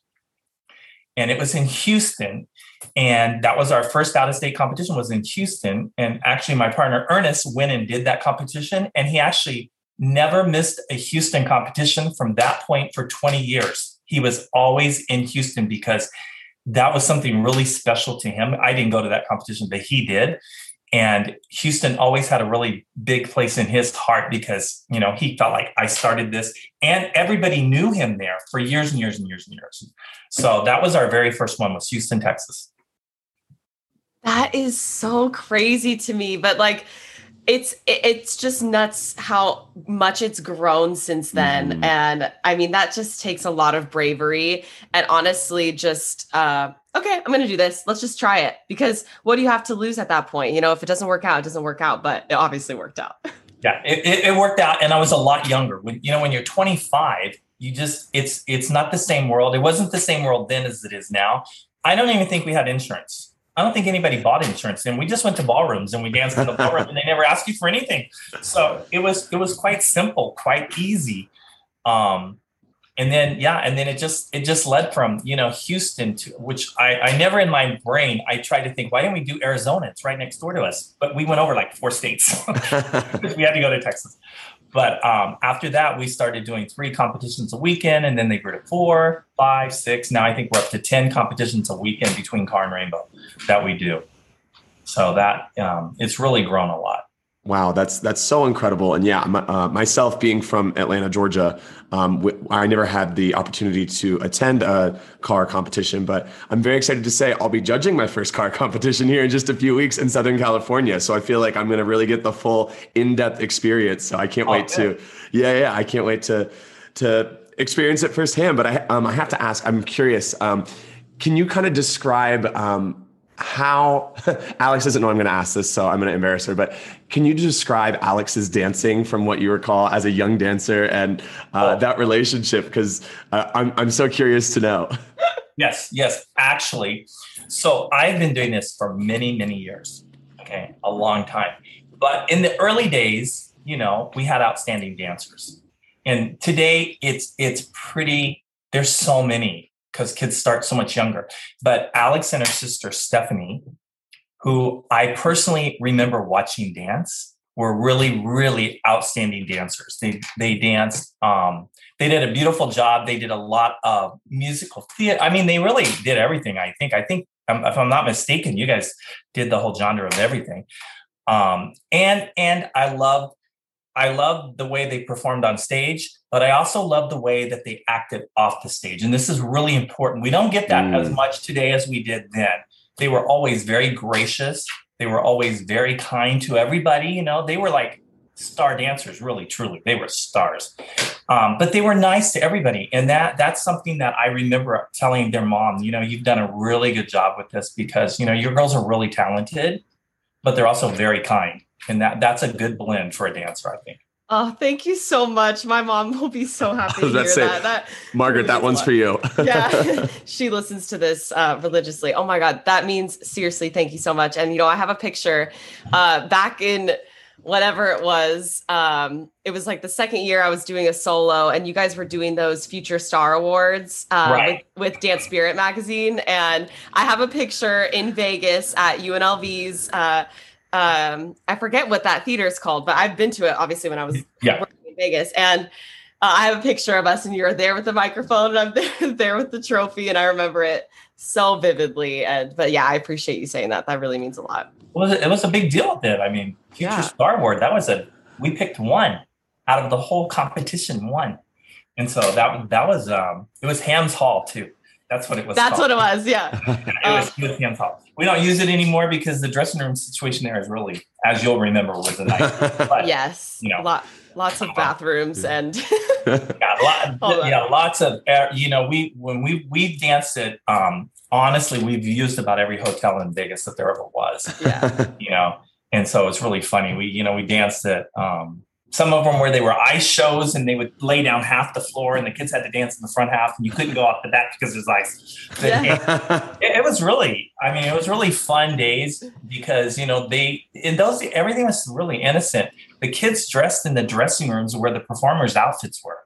and it was in Houston. And that was our first out of state competition was in Houston. And actually, my partner Ernest went and did that competition, and he actually never missed a Houston competition from that point for 20 years. He was always in Houston because that was something really special to him. I didn't go to that competition, but he did. And Houston always had a really big place in his heart because, you know, he felt like I started this and everybody knew him there for years and years and years and years. So that was our very first one was Houston, Texas. That is so crazy to me, but like it's it's just nuts how much it's grown since then. Mm. and i mean that just takes a lot of bravery. And honestly just uh okay i'm gonna do this. Let's just try it. Because what do you have to lose at that point? You know if it doesn't work out it doesn't work out but it obviously worked out. [LAUGHS] Yeah it, it, it worked out and i was a lot younger. When you know when you're 25 you just it's it's not the same world. It wasn't the same world then as it is now. I don't even think we had insurance I don't think anybody bought insurance. And we just went to ballrooms and we danced in the ballroom and they never asked you for anything. So it was it was quite simple, quite easy. Um, and then yeah, and then it just it just led from you know Houston to which I, I never in my brain I tried to think why didn't we do Arizona? It's right next door to us, but we went over like four states [LAUGHS] we had to go to Texas. But um, after that, we started doing three competitions a weekend, and then they grew to four, five, six. Now I think we're up to 10 competitions a weekend between KAR and Rainbow that we do. So that um, it's really grown a lot. Wow, that's that's so incredible. And yeah, my, uh, myself being from Atlanta, Georgia, um, w- I never had the opportunity to attend a KAR competition, but I'm very excited to say I'll be judging my first KAR [LAUGHS] competition here in just a few weeks in Southern California. So I feel like I'm going to really get the full in-depth experience. So I can't oh, wait to, yeah, yeah, I can't wait to to experience it firsthand. But I um, I have to ask, I'm curious. Um, can you kind of describe? Um, how [LAUGHS] Alex doesn't know I'm going to ask this, so I'm going to embarrass her. But can you describe Alex's dancing from what you recall as a young dancer and uh, oh. that relationship? Because uh, I'm I'm so curious to know. [LAUGHS] Yes, yes, actually. So I've been doing this for many many years. Okay, a long time. But in the early days, you know, we had outstanding dancers, and today it's it's pretty. There's so many because kids start so much younger. But Alex and her sister Stephanie, who I personally remember watching dance, were really, really outstanding dancers. They they danced. Um, they did a beautiful job. They did a lot of musical theater. I mean, they really did everything. I think. I think, um, if I'm not mistaken, you guys did the whole genre of everything. Um, and and I love I love the way they performed on stage, but I also love the way that they acted off the stage. And this is really important. We don't get that mm. as much today as we did then. They were always very gracious. They were always very kind to everybody. You know, they were like star dancers, really, truly. They were stars. Um, but they were nice to everybody. And that that's something that I remember telling their mom, you know, you've done a really good job with this because, you know, your girls are really talented, but they're also very kind and that that's a good blend for a dancer, I think. Oh, thank you so much. My mom will be so [LAUGHS] happy to hear say, that. that. Margaret, that one's for you. [LAUGHS] yeah, [LAUGHS] she listens to this uh, religiously. Oh my God, that means seriously, thank you so much. And you know, I have a picture uh, back in whatever it was. Um, it was like the second year I was doing a solo, and you guys were doing those Future Star Awards uh, right. with, with, Dance Spirit magazine, and I have a picture in Vegas at UNLV's uh, um I forget what that theater is called, but I've been to it obviously when I was yeah. in Vegas. And uh, I have a picture of us, and you're there with the microphone, and I'm [LAUGHS] there, there with the trophy, and I remember it so vividly. And but yeah, I appreciate you saying that. That really means a lot. Well, it was a big deal then. I mean, Future yeah. Star Award. That was a we picked one out of the whole competition, one, and so that that was um it was Ham's Hall too. That's what it was. That's called. what it was. Yeah. [LAUGHS] it was with Ham's Hall. We don't use it anymore because the dressing room situation there is really, as you'll remember, was a nice. [LAUGHS] But, yes. You know, lot, lots of bathrooms and. [LAUGHS] yeah, lot, yeah, lots of you know we when we we danced it. Um, honestly, we've used about every hotel in Vegas that there ever was. Yeah. You know, and so it's really funny. We you know we danced at um, some of them where they were ice shows and they would lay down half the floor and the kids had to dance in the front half and you couldn't go off the back because there's ice. But [LAUGHS] Yeah. it, it was really, I mean, it was really fun days because, you know, they, in those, everything was really innocent. The kids dressed in the dressing rooms where the performers' outfits were.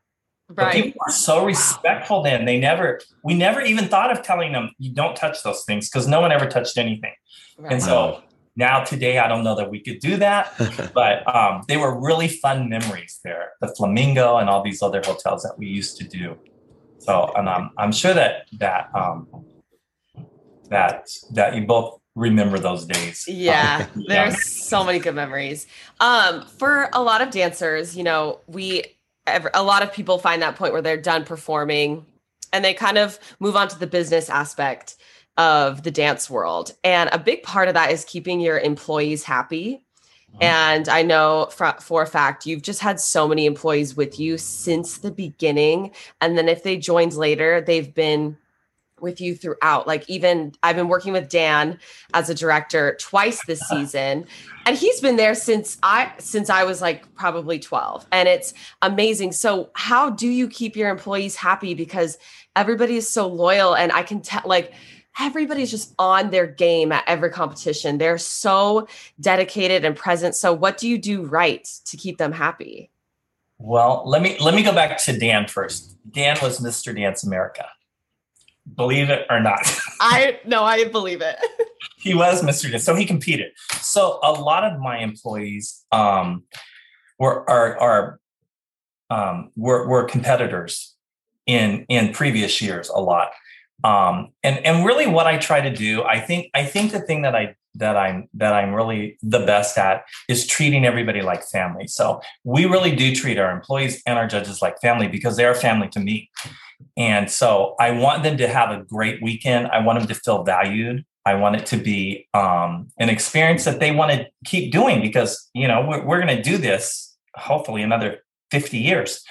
But Right. people were so respectful then. They never, we never even thought of telling them, you don't touch those things because no one ever touched anything. right. And so now today, I don't know that we could do that, [LAUGHS] but um, they were really fun memories there. The Flamingo and all these other hotels that we used to do. So, and um, I'm sure that that um, that that you both remember those days. [LAUGHS] Yeah, there's so many good memories. Um, for a lot of dancers, you know, we a lot of people find that point where they're done performing and they kind of move on to the business aspect of the dance world. And a big part of that is keeping your employees happy. And I know for, for a fact you've just had so many employees with you since the beginning. And then if they joined later, they've been with you throughout. Like even I've been working with Dan as a director twice this [LAUGHS] season and he's been there since I since I was like probably 12 and it's amazing. So how do you keep your employees happy because everybody is so loyal and I can tell like everybody's just on their game at every competition. They're so dedicated and present. So what do you do right to keep them happy? Well, let me let me go back to Dan first. Dan was Mr. Dance America. Believe it or not. [LAUGHS] I no, I believe it. [LAUGHS] he was Mr. Dance. So he competed. So a lot of my employees um, were are are um, were, were competitors in in previous years a lot. Um, and and really what I try to do, I think I think the thing that I that I'm that I'm really the best at is treating everybody like family. So we really do treat our employees and our judges like family because they are family to me. And so I want them to have a great weekend. I want them to feel valued. I want it to be um, an experience that they want to keep doing because you know we're, we're going to do this hopefully another 50 years.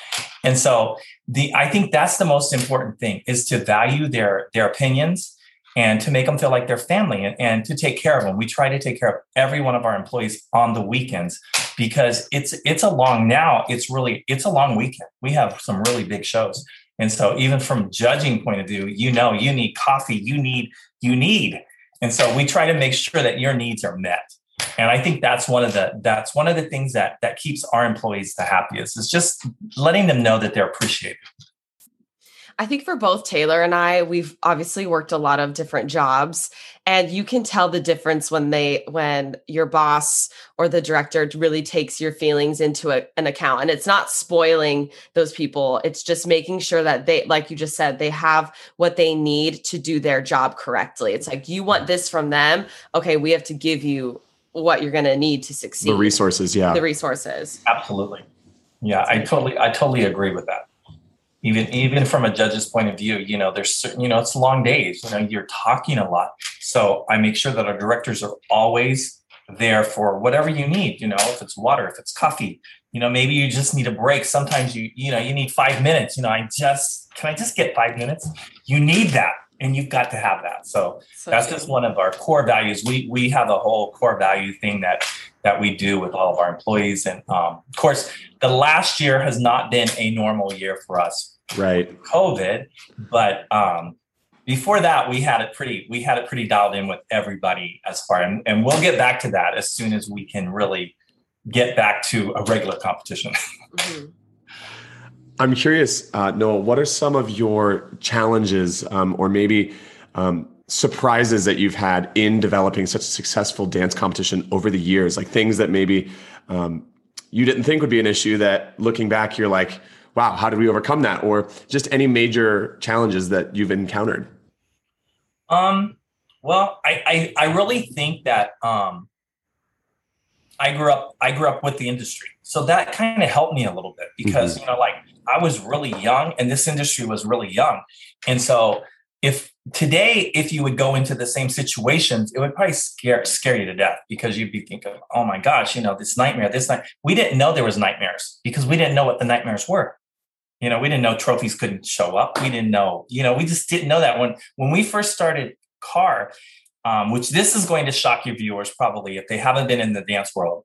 And so the I think that's the most important thing is to value their their opinions and to make them feel like they're family and, and to take care of them. We try to take care of every one of our employees on the weekends because it's it's a long now it's really it's a long weekend. We have some really big shows. And so even from judging point of view, you know you need coffee, you need you need. And so we try to make sure that your needs are met. And I think that's one of the that's one of the things that that keeps our employees the happiest is just letting them know that they're appreciated. I think for both Taylor and I, we've obviously worked a lot of different jobs and you can tell the difference when they when your boss or the director really takes your feelings into a, an account. And it's not spoiling those people. It's just making sure that they like you just said they have what they need to do their job correctly. It's like you want this from them. Okay we have to give you what you're going to need to succeed the resources, yeah. the resources Absolutely. Yeah, I totally I totally agree with that. Even even from a judge's point of view, you know, there's certain, you know, it's long days, you know, you're talking a lot. So I make sure that our directors are always there for whatever you need, you know, if it's water, if it's coffee, you know, maybe you just need a break. Sometimes you, you know, you need five minutes. You know, I just can I just get five minutes? You need that. And you've got to have that. So so that's true. just one of our core values. We we have a whole core value thing that that we do with all of our employees, and um, of course, the last year has not been a normal year for us, Right. COVID. But um, before that, we had it pretty we had it pretty dialed in with everybody as far, and, and we'll get back to that as soon as we can really get back to a regular competition. Mhm. I'm curious, uh, Noah, what are some of your challenges um, or maybe um, surprises that you've had in developing such a successful dance competition over the years? Like things that maybe um, you didn't think would be an issue that looking back, you're like, wow, how did we overcome that? Or just any major challenges that you've encountered? Um, well, I, I I really think that um I grew up I grew up with the industry. So that kind of helped me a little bit because mm-hmm. you know like I was really young and this industry was really young. And so if today if you would go into the same situations, it would probably scare scare you to death because you'd be thinking, "Oh my gosh, you know, this nightmare, this night." We didn't know there was nightmares because we didn't know what the nightmares were. You know, we didn't know trophies couldn't show up. We didn't know, you know, we just didn't know that when when we first started KAR, um, which this is going to shock your viewers probably if they haven't been in the dance world.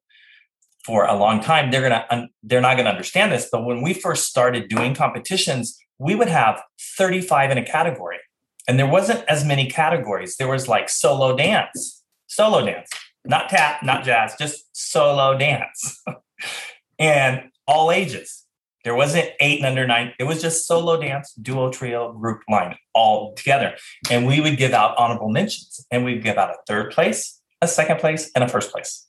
for a long time, they're gonna un- they're not gonna understand this. But when we first started doing competitions, we would have 35 in a category, and there wasn't as many categories. There was like solo dance, solo dance, not tap, not jazz, just solo dance, [LAUGHS] and all ages. There wasn't eight and under nine. It was just solo dance, duo, trio, group line, all together. And we would give out honorable mentions, and we'd give out a third place, a second place, and a first place.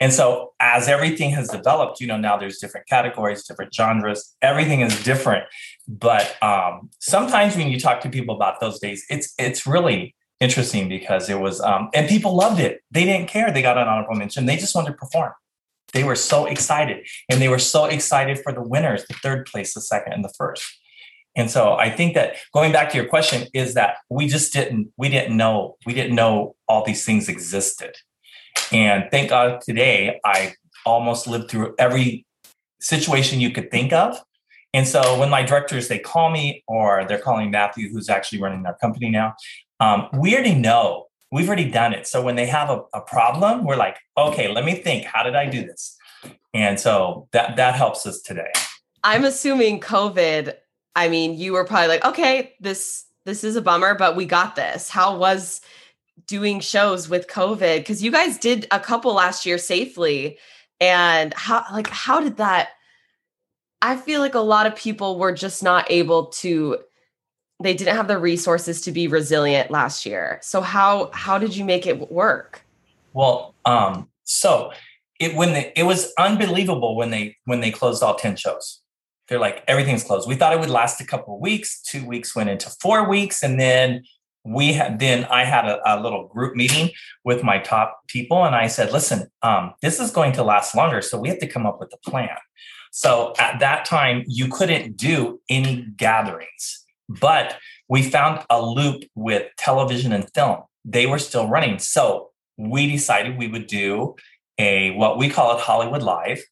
And so as everything has developed, you know, now there's different categories, different genres, everything is different. But um, sometimes when you talk to people about those days, it's it's really interesting because it was um, and people loved it. They didn't care. They got an honorable mention. They just wanted to perform. They were so excited. And they were so excited for the winners, the third place, the second, and the first. And so I think that going back to your question is that we just didn't we didn't know we didn't know all these things existed. And thank God today I almost lived through every situation you could think of. And so when my directors they call me or they're calling Matthew, who's actually running their company now, um, we already know we've already done it. So when they have a, a problem, we're like, okay, let me think. How did I do this? And so that that helps us today. I'm assuming COVID. I mean, you were probably like, okay, this this is a bummer, but we got this. How was doing shows with COVID? Because you guys did a couple last year safely, and how like how did that? I feel like a lot of people were just not able to they didn't have the resources to be resilient last year. So how how did you make it work? Well, um, so it when they, it was unbelievable when they when they closed all 10 shows. They're like everything's closed. We thought it would last a couple of weeks. Two weeks went into four weeks, and then we had then I had a, a little group meeting with my top people, and I said, "Listen, um, this is going to last longer, so we have to come up with a plan." So at that time, you couldn't do any gatherings but we found a loop with television and film. They were still running. So we decided we would do a what we call it Hollywood Live.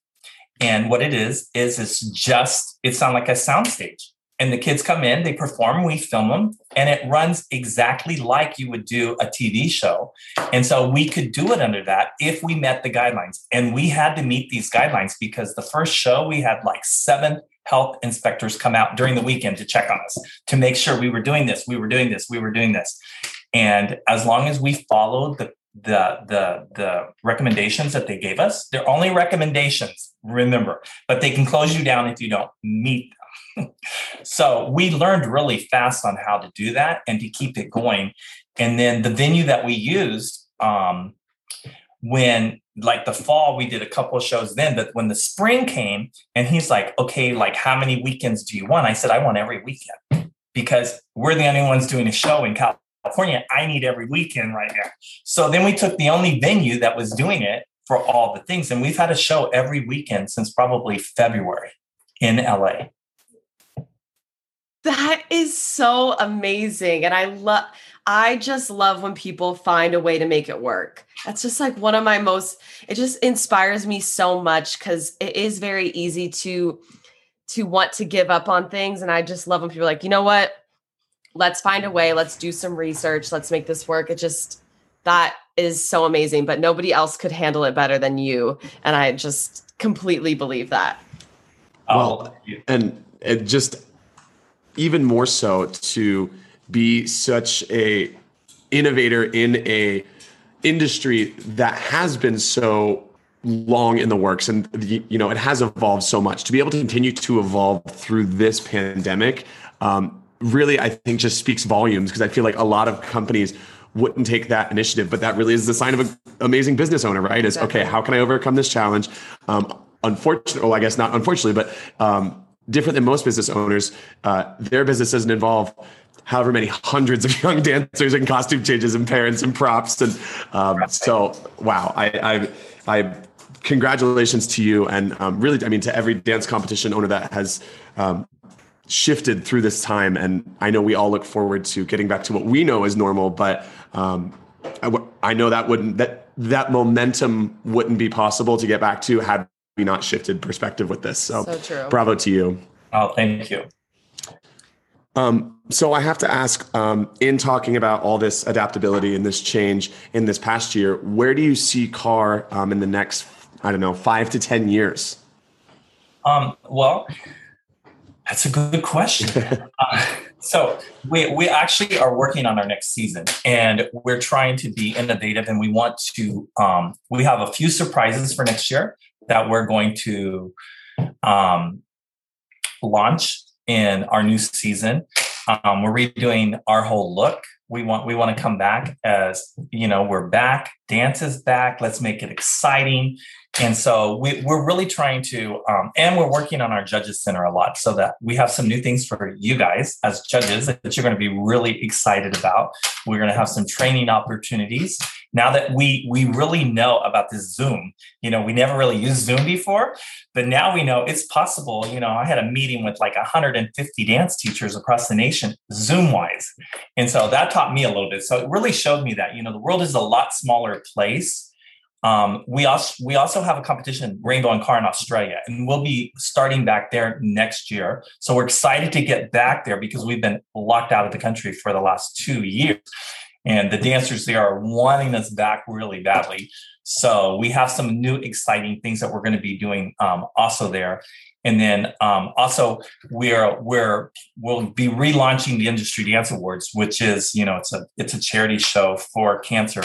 And what it is, is it's just, it's on like a soundstage. And the kids come in, they perform, we film them, and it runs exactly like you would do a TV show. And so we could do it under that if we met the guidelines. And we had to meet these guidelines because the first show we had like seven health inspectors come out during the weekend to check on us to make sure we were doing this, we were doing this, we were doing this. And as long as we followed the the the the recommendations that they gave us, they're only recommendations, remember, but they can close you down if you don't meet them. [LAUGHS] so we learned really fast on how to do that and to keep it going. And then the venue that we used, um, when like the fall we did a couple of shows then but when the spring came and he's like okay like how many weekends do you want? I said i want every weekend because we're the only ones doing a show in california. I need every weekend right now. So then we took the only venue that was doing it for all the things and we've had a show every weekend since probably february in la that is so amazing and i love I just love when people find a way to make it work. That's just like one of my most it just inspires me so much cuz it is very easy to to want to give up on things and I just love when people are like, "You know what? Let's find a way. Let's do some research. Let's make this work." It just that is so amazing, but nobody else could handle it better than you and I just completely believe that. Well, and it just even more so to be such a innovator in a industry that has been so long in the works and you know it has evolved so much. To be able to continue to evolve through this pandemic um, really i think just speaks volumes because i feel like a lot of companies wouldn't take that initiative but that really is the sign of an amazing business owner right? Is okay how can i overcome this challenge? Um, unfortunately well i guess not unfortunately but um, different than most business owners uh, their business doesn't involve however many hundreds of [LAUGHS] young dancers and costume changes and parents and props. And um, right. so wow I, I I congratulations to you. And um, really I mean to every dance competition owner that has um, shifted through this time. And I know we all look forward to getting back to what we know is normal but um, I, I know that wouldn't that that momentum wouldn't be possible to get back to had we not shifted perspective with this. So, so bravo to you. Oh thank you um, so I have to ask, um, in talking about all this adaptability and this change in this past year, where do you see KAR um, in the next I don't know, five to 10 years? Um, well, that's a good question. [LAUGHS] uh, so we we actually are working on our next season, and we're trying to be innovative, and we want to. Um, we have a few surprises for next year that we're going to um, launch in our new season. Um, we're redoing our whole look. We want we want to come back as you know we're back. Dance is back. Let's make it exciting. And so we, we're really trying to, um, and we're working on our judges center a lot so that we have some new things for you guys as judges that you're going to be really excited about. We're going to have some training opportunities now that we we really know about this Zoom. You know, we never really used Zoom before, but now we know it's possible. You know, I had a meeting with like 150 dance teachers across the nation, Zoom wise, and so that taught me a little bit. So it really showed me that you know the world is a lot smaller place um, we also we also have a competition, Rainbow and KAR in Australia, and we'll be starting back there next year. So we're excited to get back there because we've been locked out of the country for the last two years, and the dancers there are wanting us back really badly. So we have some new exciting things that we're going to be doing um, also there. And then um, also we're we're we'll be relaunching the Industry Dance Awards, which is you know it's a it's a charity show for cancer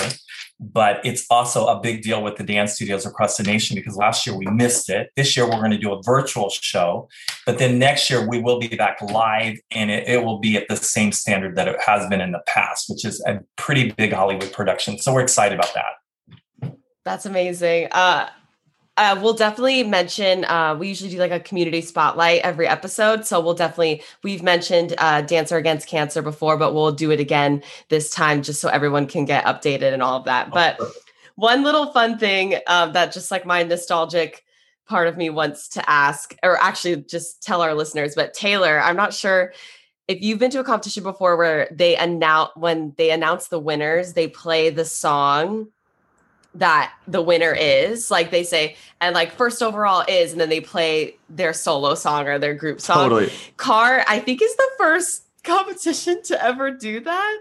but it's also a big deal with the dance studios across the nation because last year we missed it. This year we're going to do a virtual show, but then next year we will be back live and it, it, will be at the same standard that it has been in the past, which is a pretty big Hollywood production. So we're excited about that. That's amazing. Uh, uh, we'll definitely mention. Uh, we usually do like a community spotlight every episode, so we'll definitely. We've mentioned uh, Dancer Against Cancer before, but we'll do it again this time just so everyone can get updated and all of that. But one little fun thing uh, that just like my nostalgic part of me wants to ask, or actually just tell our listeners. But Taylor, I'm not sure if you've been to a competition before where they announce when they announce the winners, they play the song that the winner is. Like they say and like first overall is and then they play their solo song or their group song. Totally. KAR i think is the first competition to ever do that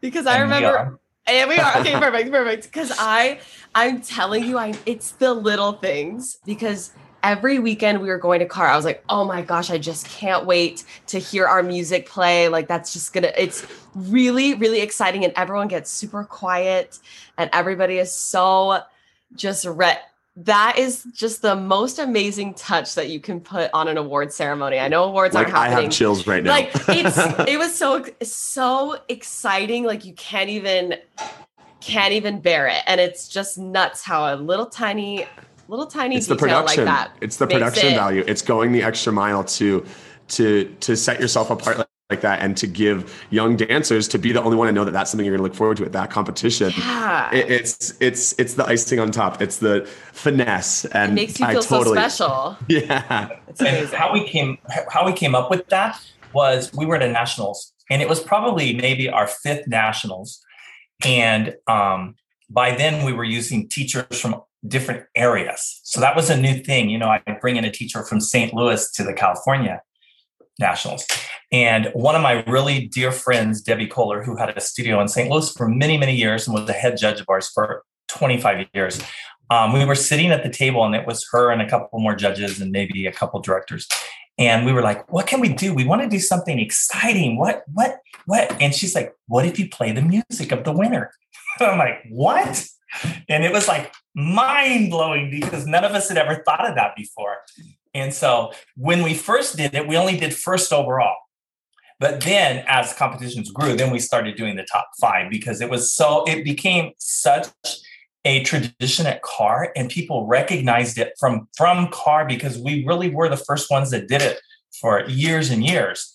because i And we remember are. and we are. Okay [LAUGHS] perfect perfect. Because i i'm telling you i it's the little things because every weekend we were going to KAR i was like oh my gosh i just can't wait to hear our music play. Like that's just gonna it's really really exciting and everyone gets super quiet and everybody is so just re- that is just the most amazing touch that you can put on an award ceremony. I know awards like aren't i happening. have chills right now. Like it's [LAUGHS] it was so so exciting like you can't even can't even bear it and it's just nuts how a little tiny little tiny it's the production like that it's the production it- value. It's going the extra mile to to to set yourself apart like, like that and to give young dancers to be the only one to know that that's something you're going to look forward to at that competition. Yeah. It, it's it's it's the icing on top. It's the finesse and it makes you I feel totally, so special. [LAUGHS] Yeah. It's and how we came how we came up with that was we were at a nationals and it was probably maybe our fifth nationals. And um, by then we were using teachers from different areas. So that was a new thing. You know i bring in a teacher from st louis to the california nationals. And one of my really dear friends debbie kohler who had a studio in st louis for many many years and was the head judge of ours for 25 years um, we were sitting at the table and it was her and a couple more judges and maybe a couple directors. And we were like what can we do? We want to do something exciting. What what what? And she's like what if you play the music of the winner? [LAUGHS] I'm like what and it was like mind blowing because none of us had ever thought of that before. And so when we first did it we only did first overall. But then as competitions grew then we started doing the top five because it was so it became such a tradition at KAR and people recognized it from from KAR because we really were the first ones that did it for years and years.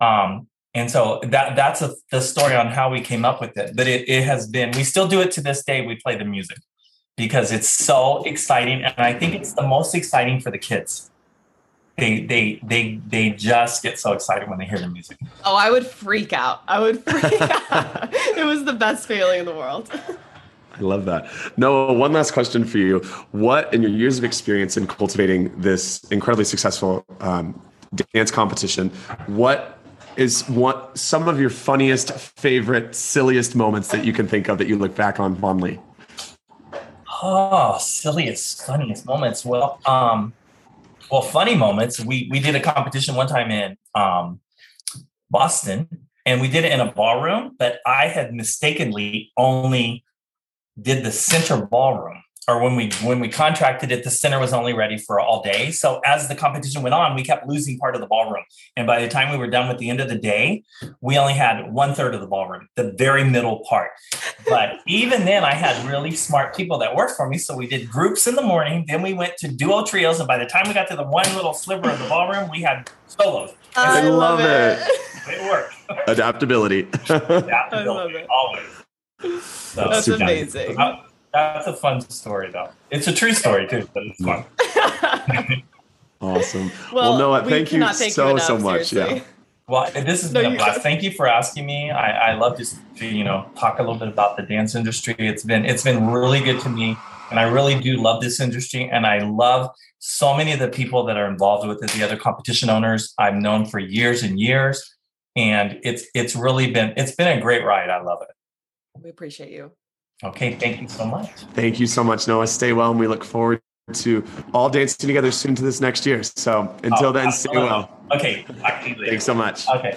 Um, and so that that's a, the story on how we came up with it but it, it has been we still do it to this day we play the music because it's so exciting and i think it's the most exciting for the kids. They they they they just get so excited when they hear the music. Oh i would freak out. I would freak [LAUGHS] out. It was the best feeling in the world. I love that. Noah, one last question for you. What, in your years of experience in cultivating this incredibly successful um, dance competition, what is what some of your funniest, favorite, silliest moments that you can think of that you look back on fondly? Oh, silliest, funniest moments. Well, um, well, funny moments. We we did a competition one time in um, Boston, and we did it in a ballroom, but I had mistakenly only did the center ballroom or when we when we contracted it, the center was only ready for all day. So as the competition went on, we kept losing part of the ballroom. And by the time we were done with the end of the day, we only had one third of the ballroom, the very middle part. But [LAUGHS] even then, I had really smart people that worked for me. So we did groups in the morning, then we went to duo trios, and by the time we got to the one little sliver of the ballroom, we had solos. I I love love it. it. It worked. [LAUGHS] Adaptability. [LAUGHS] Adaptability, love it. always. So, That's amazing. That's a fun story, though. It's a true story too, but it's fun. [LAUGHS] awesome. Well, Noah, we thank you cannot thank so, enough, so much. seriously. Yeah. Well, this has No, been a you- blast. Thank you for asking me. I, I love just to you know talk a little bit about the dance industry. It's been it's been really good to me, and I really do love this industry, and I love so many of the people that are involved with it. The other competition owners I've known for years and years, and it's it's really been it's been a great ride. I love it. We appreciate you. Okay, thank you so much. Thank you so much, Noah. Stay well, and we look forward to all dancing together soon to this next year. So until Oh, then, uh, stay well. Okay, talk to you later. Thanks so much. Okay.